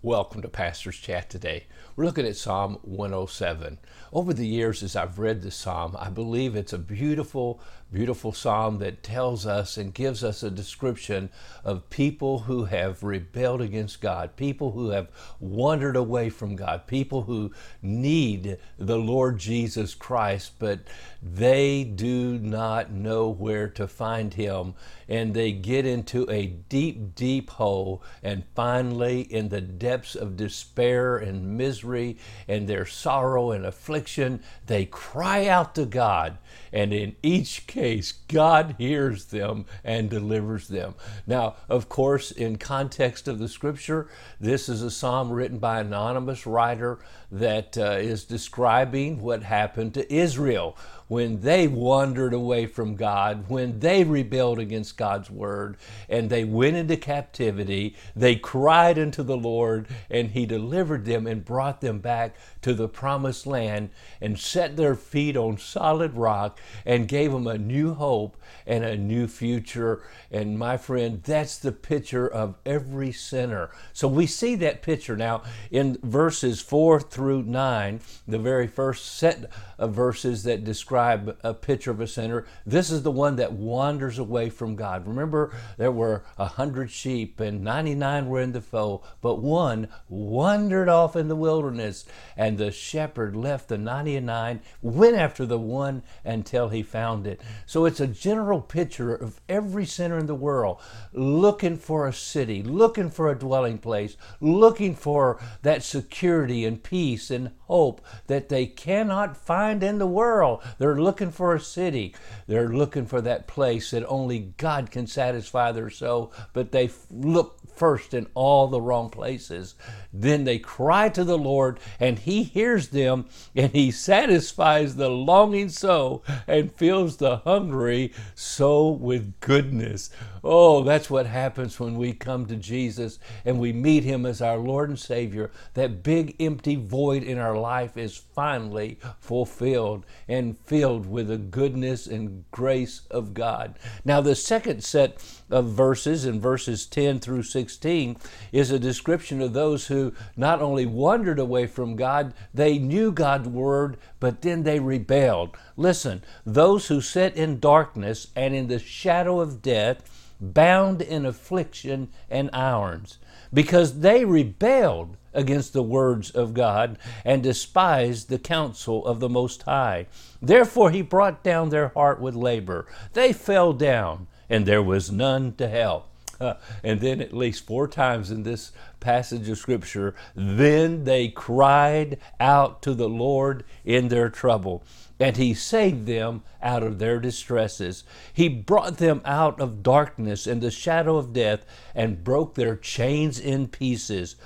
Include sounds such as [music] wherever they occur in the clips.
Welcome to Pastor's Chat today. We're looking at Psalm 107. Over the years, as I've read the psalm, I believe it's a beautiful, beautiful psalm that tells us and gives us a description of people who have rebelled against God, people who have wandered away from God, people who need the Lord Jesus Christ, but they do not know where to find Him. And they get into a deep, deep hole. And finally, in the depths of despair and misery and their sorrow and affliction, they cry out to God. And in each case, God hears them and delivers them. Now, of course, in context of the scripture, this is a psalm written by an anonymous writer that uh, is describing what happened to Israel when they wandered away from God, when they rebelled against God's word, and they went into captivity. They cried unto the Lord, and He delivered them and brought them back to the promised land and set their feet on solid rock and gave them a new hope and a new future. And my friend, that's the picture of every sinner. So we see that picture now in verses 4 through 9, the very first set of verses that describe a picture of a sinner. This is the one that wanders away from God. Remember, there were a hundred sheep and 99 were in the fold, but one wandered off in the wilderness, and the shepherd left the 99, went after the one until he found it. So it's a general picture of every sinner in the world looking for a city, looking for a dwelling place, looking for that security and peace and hope that they cannot find in the world. They're looking for a city. They're looking for that place that only God can satisfy their soul, but they look first in all the wrong places. Then they cry to the Lord, and He hears them, and He satisfies the longing soul and fills the hungry soul with goodness. Oh, that's what happens when we come to Jesus and we meet Him as our Lord and Savior. That big empty void in our life is finally fulfilled and filled with the goodness and grace of God. Now, the second set of verses in verses 10 through 16 is a description of those who not only wandered away from God, they knew God's word, but then they rebelled. Listen, those who sit in darkness and in the shadow of death, bound in affliction and irons, because they rebelled against the words of God and despised the counsel of the Most High. Therefore he brought down their heart with labor. They fell down, and there was none to help. [laughs] And then, at least four times in this passage of Scripture, then they cried out to the Lord in their trouble and he saved them out of their distresses. He brought them out of darkness and the shadow of death and broke their chains in pieces.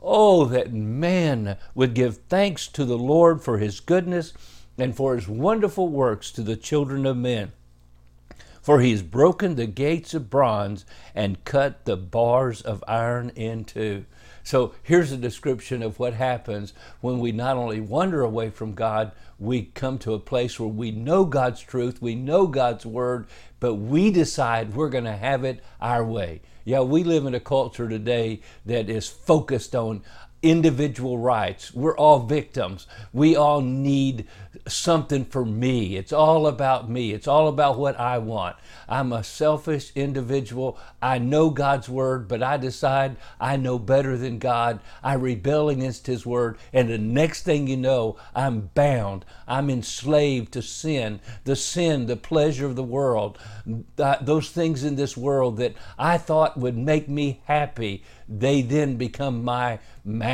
Oh, that man would give thanks to the Lord for his goodness and for his wonderful works to the children of men. For he has broken the gates of bronze and cut the bars of iron in two. So here's a description of what happens when we not only wander away from God, we come to a place where we know God's truth, we know God's word, but we decide we're going to have it our way. Yeah, we live in a culture today that is focused on individual rights. We're all victims. We all need something for me. It's all about me. It's all about what I want. I'm a selfish individual. I know God's word, but I decide I know better than God. I rebel against His word, and the next thing you know, I'm bound. I'm enslaved to sin, the sin, the pleasure of the world, those things in this world that I thought would make me happy. They then become my master,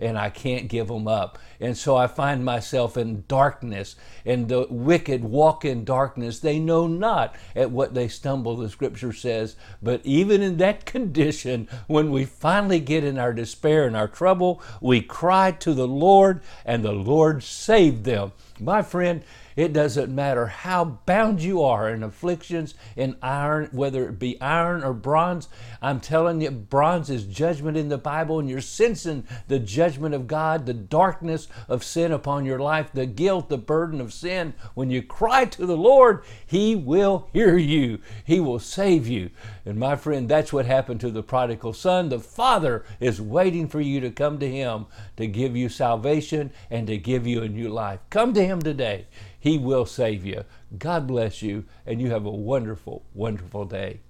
and I can't give them up. And so I find myself in darkness, and the wicked walk in darkness. They know not at what they stumble, the scripture says. But even in that [laughs] condition, when we finally get in our despair and our trouble, we cry to the Lord, and the Lord saved them My friend, it doesn't matter how bound you are in afflictions, in iron, whether it be iron or bronze. I'm telling you, bronze is judgment in the Bible, and you're sensing the judgment of God, the darkness of sin upon your life, the guilt, the burden of sin. When you cry to the Lord, He will hear you, He will save you. And my friend, that's what happened to the prodigal son. The Father is waiting for you to come to Him to give you salvation and to give you a new life. Come to Him today. He will save you. God bless you, and you have a wonderful, wonderful day.